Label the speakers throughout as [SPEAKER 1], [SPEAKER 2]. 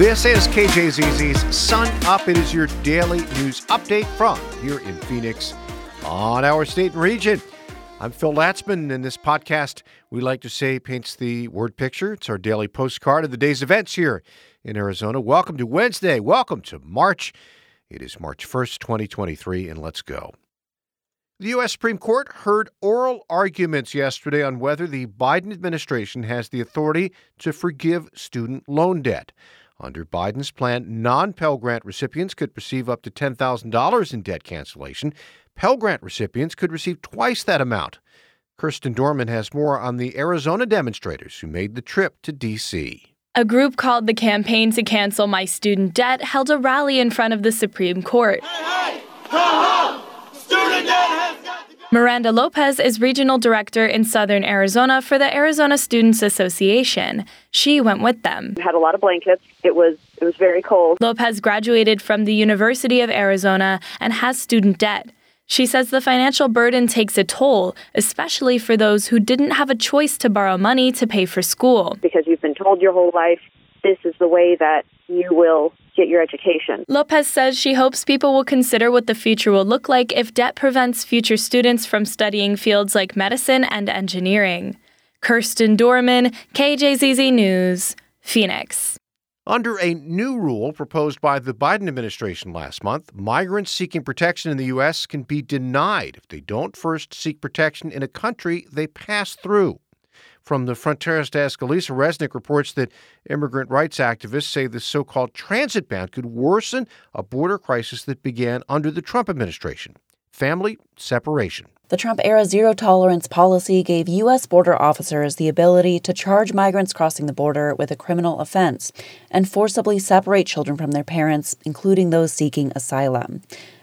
[SPEAKER 1] This is KJZZ's Sun Up. It is your daily news update from here in Phoenix on our state and region. I'm Phil Latzman, and this podcast, we like to say, paints the word picture. It's our daily postcard of the day's events here in Arizona. Welcome to Wednesday. Welcome to March. It is March 1st, 2023, and let's go. The U.S. Supreme Court heard oral arguments yesterday on whether the Biden administration has the authority to forgive student loan debt. Under Biden's plan, non Pell Grant recipients could receive up to $10,000 in debt cancellation. Pell Grant recipients could receive twice that amount. Kirsten Dorman has more on the Arizona demonstrators who made the trip to D.C.
[SPEAKER 2] A group called the Campaign to Cancel My Student Debt held a rally in front of the Supreme Court. Hey, hey, ha, ha. Student debt Miranda Lopez is regional director in southern Arizona for the Arizona Students Association. She went with them.
[SPEAKER 3] We had a lot of blankets. It was it was very cold.
[SPEAKER 2] Lopez graduated from the University of Arizona and has student debt. She says the financial burden takes a toll, especially for those who didn't have a choice to borrow money to pay for school.
[SPEAKER 3] Because you've been told your whole life this is the way that you will get your education.
[SPEAKER 2] Lopez says she hopes people will consider what the future will look like if debt prevents future students from studying fields like medicine and engineering. Kirsten Dorman, KJZZ News, Phoenix.
[SPEAKER 1] Under a new rule proposed by the Biden administration last month, migrants seeking protection in the U.S. can be denied if they don't first seek protection in a country they pass through. From the Fronteras Desk, Alisa Reznick reports that immigrant rights activists say the so called transit ban could worsen a border crisis that began under the Trump administration family separation.
[SPEAKER 4] The Trump era zero tolerance policy gave U.S. border officers the ability to charge migrants crossing the border with a criminal offense and forcibly separate children from their parents, including those seeking asylum.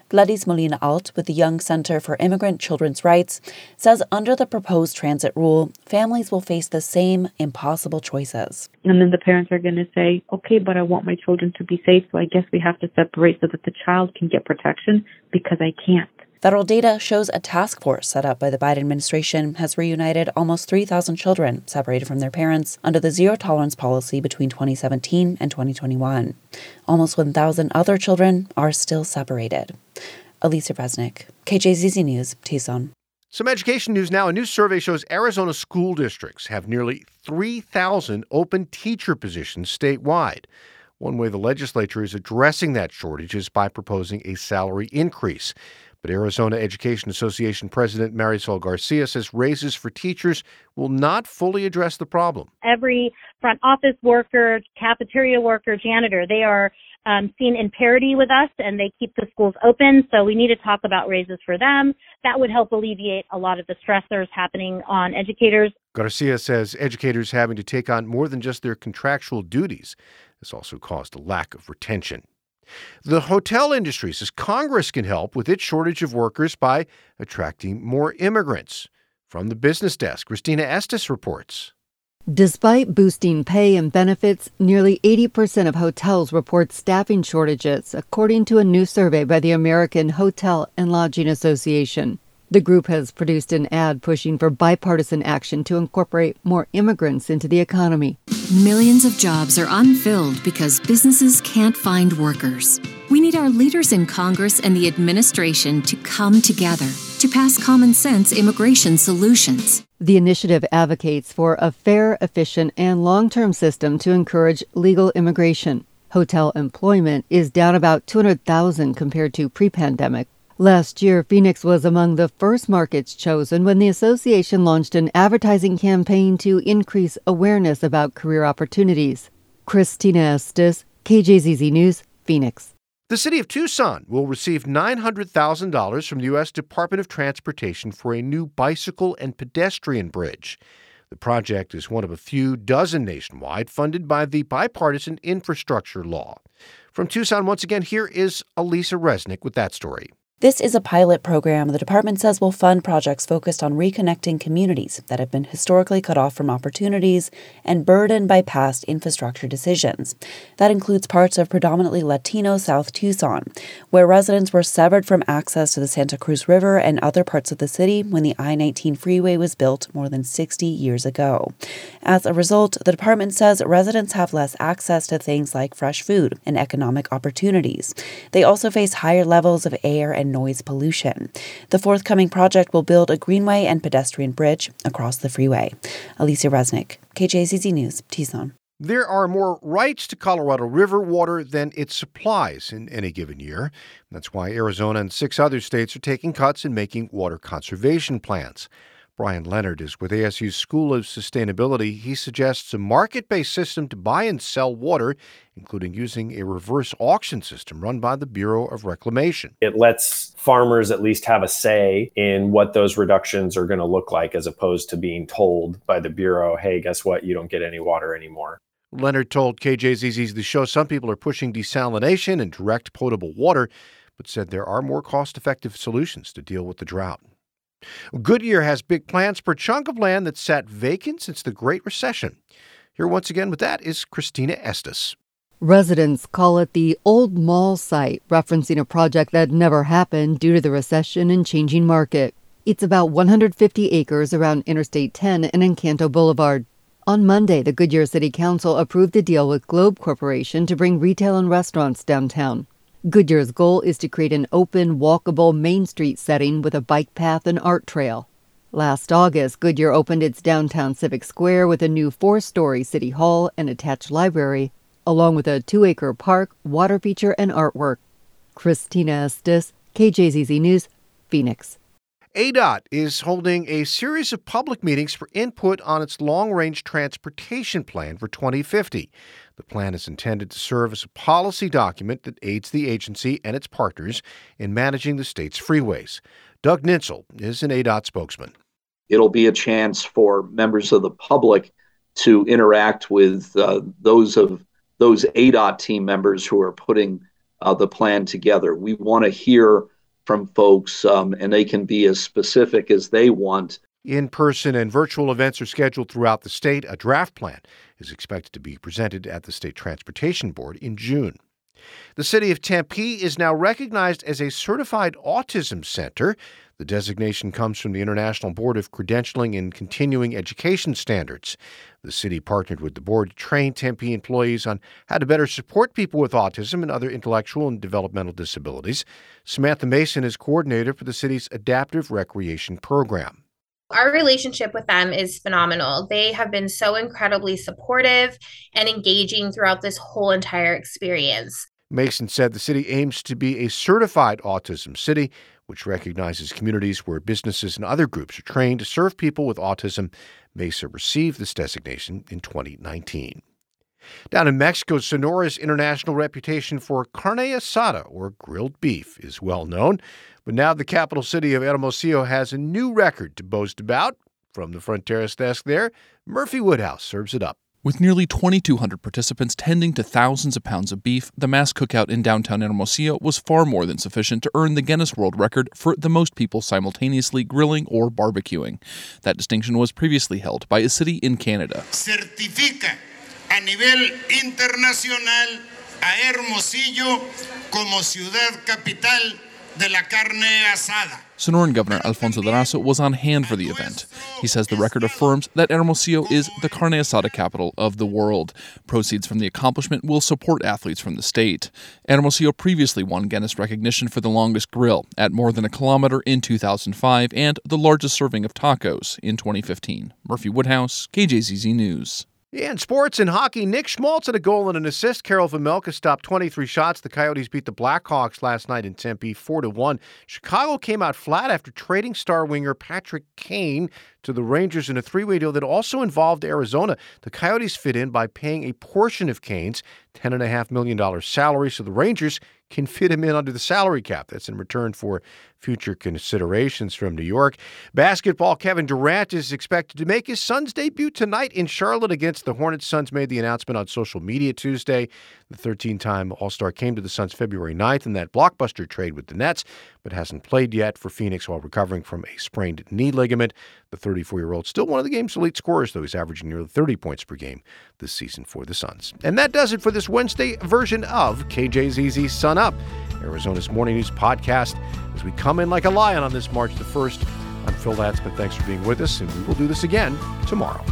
[SPEAKER 4] Gladys Molina Alt with the Young Center for Immigrant Children's Rights says under the proposed transit rule, families will face the same impossible choices.
[SPEAKER 5] And then the parents are going to say, okay, but I want my children to be safe, so I guess we have to separate so that the child can get protection because I can't.
[SPEAKER 4] Federal data shows a task force set up by the Biden administration has reunited almost 3,000 children separated from their parents under the zero tolerance policy between 2017 and 2021. Almost 1,000 other children are still separated. Alisa Reznick, KJZZ News, Tucson.
[SPEAKER 1] Some education news now. A new survey shows Arizona school districts have nearly 3,000 open teacher positions statewide. One way the legislature is addressing that shortage is by proposing a salary increase. But Arizona Education Association President Marisol Garcia says raises for teachers will not fully address the problem.
[SPEAKER 6] Every front office worker, cafeteria worker, janitor, they are um, seen in parity with us and they keep the schools open. So we need to talk about raises for them. That would help alleviate a lot of the stressors happening on educators.
[SPEAKER 1] Garcia says educators having to take on more than just their contractual duties has also caused a lack of retention. The hotel industry says Congress can help with its shortage of workers by attracting more immigrants. From the business desk, Christina Estes reports.
[SPEAKER 7] Despite boosting pay and benefits, nearly 80% of hotels report staffing shortages, according to a new survey by the American Hotel and Lodging Association. The group has produced an ad pushing for bipartisan action to incorporate more immigrants into the economy.
[SPEAKER 8] Millions of jobs are unfilled because businesses can't find workers. We need our leaders in Congress and the administration to come together to pass common sense immigration solutions.
[SPEAKER 7] The initiative advocates for a fair, efficient, and long term system to encourage legal immigration. Hotel employment is down about 200,000 compared to pre pandemic, Last year, Phoenix was among the first markets chosen when the association launched an advertising campaign to increase awareness about career opportunities. Christina Estes, KJZZ News, Phoenix.
[SPEAKER 1] The city of Tucson will receive $900,000 from the U.S. Department of Transportation for a new bicycle and pedestrian bridge. The project is one of a few dozen nationwide funded by the bipartisan infrastructure law. From Tucson, once again, here is Alisa Reznick with that story.
[SPEAKER 4] This is a pilot program the department says will fund projects focused on reconnecting communities that have been historically cut off from opportunities and burdened by past infrastructure decisions. That includes parts of predominantly Latino South Tucson, where residents were severed from access to the Santa Cruz River and other parts of the city when the I 19 freeway was built more than 60 years ago. As a result, the department says residents have less access to things like fresh food and economic opportunities. They also face higher levels of air and and noise pollution. The forthcoming project will build a greenway and pedestrian bridge across the freeway. Alisa Reznick, KJZZ News, Tucson.
[SPEAKER 1] There are more rights to Colorado River water than it supplies in any given year. That's why Arizona and six other states are taking cuts and making water conservation plans. Brian Leonard is with ASU's School of Sustainability. He suggests a market based system to buy and sell water, including using a reverse auction system run by the Bureau of Reclamation.
[SPEAKER 9] It lets farmers at least have a say in what those reductions are going to look like, as opposed to being told by the Bureau, hey, guess what? You don't get any water anymore.
[SPEAKER 1] Leonard told KJZZ's The Show some people are pushing desalination and direct potable water, but said there are more cost effective solutions to deal with the drought. Goodyear has big plans for a chunk of land that sat vacant since the Great Recession. Here once again with that is Christina Estes.
[SPEAKER 7] Residents call it the Old Mall site, referencing a project that never happened due to the recession and changing market. It's about 150 acres around Interstate 10 and Encanto Boulevard. On Monday, the Goodyear City Council approved a deal with Globe Corporation to bring retail and restaurants downtown. Goodyear's goal is to create an open, walkable Main Street setting with a bike path and art trail. Last August, Goodyear opened its downtown Civic Square with a new four story city hall and attached library, along with a two acre park, water feature, and artwork. Christina Estes, KJZZ News, Phoenix.
[SPEAKER 1] ADOT is holding a series of public meetings for input on its long range transportation plan for 2050. The plan is intended to serve as a policy document that aids the agency and its partners in managing the state's freeways. Doug Nintzel is an ADOT spokesman.
[SPEAKER 10] It'll be a chance for members of the public to interact with uh, those of those ADOT team members who are putting uh, the plan together. We want to hear from folks, um, and they can be as specific as they want.
[SPEAKER 1] In person and virtual events are scheduled throughout the state. A draft plan is expected to be presented at the State Transportation Board in June. The city of Tempe is now recognized as a certified autism center. The designation comes from the International Board of Credentialing and Continuing Education Standards. The city partnered with the board to train Tempe employees on how to better support people with autism and other intellectual and developmental disabilities. Samantha Mason is coordinator for the city's adaptive recreation program.
[SPEAKER 11] Our relationship with them is phenomenal. They have been so incredibly supportive and engaging throughout this whole entire experience.
[SPEAKER 1] Mason said the city aims to be a certified autism city, which recognizes communities where businesses and other groups are trained to serve people with autism. Mesa received this designation in 2019. Down in Mexico, Sonora's international reputation for carne asada, or grilled beef, is well known. But now the capital city of Hermosillo has a new record to boast about. From the Fronteras desk there, Murphy Woodhouse serves it up.
[SPEAKER 12] With nearly 2,200 participants tending to thousands of pounds of beef, the mass cookout in downtown Hermosillo was far more than sufficient to earn the Guinness World Record for the most people simultaneously grilling or barbecuing. That distinction was previously held by a city in Canada.
[SPEAKER 13] Certifica a nivel internacional a Hermosillo como ciudad capital de la carne asada.
[SPEAKER 12] Sonoran Governor Alfonso Durazo was on hand for the event. He says the record affirms that Hermosillo is the carne asada capital of the world. Proceeds from the accomplishment will support athletes from the state. Hermosillo previously won Guinness recognition for the longest grill at more than a kilometer in 2005 and the largest serving of tacos in 2015. Murphy Woodhouse, KJZZ News.
[SPEAKER 1] Yeah, in sports and hockey, Nick Schmaltz had a goal and an assist. Karel Vejmelka stopped 23 shots. The Coyotes beat the Blackhawks last night in Tempe 4 to 1. Chicago came out flat after trading star winger Patrick Kane to the Rangers in a three way deal that also involved Arizona. The Coyotes fit in by paying a portion of Kane's $10.5 million salary so the Rangers can fit him in under the salary cap. That's in return for future considerations from New York. Basketball Kevin Durant is expected to make his Suns debut tonight in Charlotte against the Hornets. Suns made the announcement on social media Tuesday. The 13 time All Star came to the Suns February 9th in that blockbuster trade with the Nets, but hasn't played yet for Phoenix while recovering from a sprained knee ligament. The 34 year old, still one of the game's elite scorers, though he's averaging nearly 30 points per game this season for the Suns. And that does it for this Wednesday version of KJZZ Sun Up, Arizona's morning news podcast, as we come in like a lion on this March the 1st. I'm Phil Latzman. Thanks for being with us, and we will do this again tomorrow.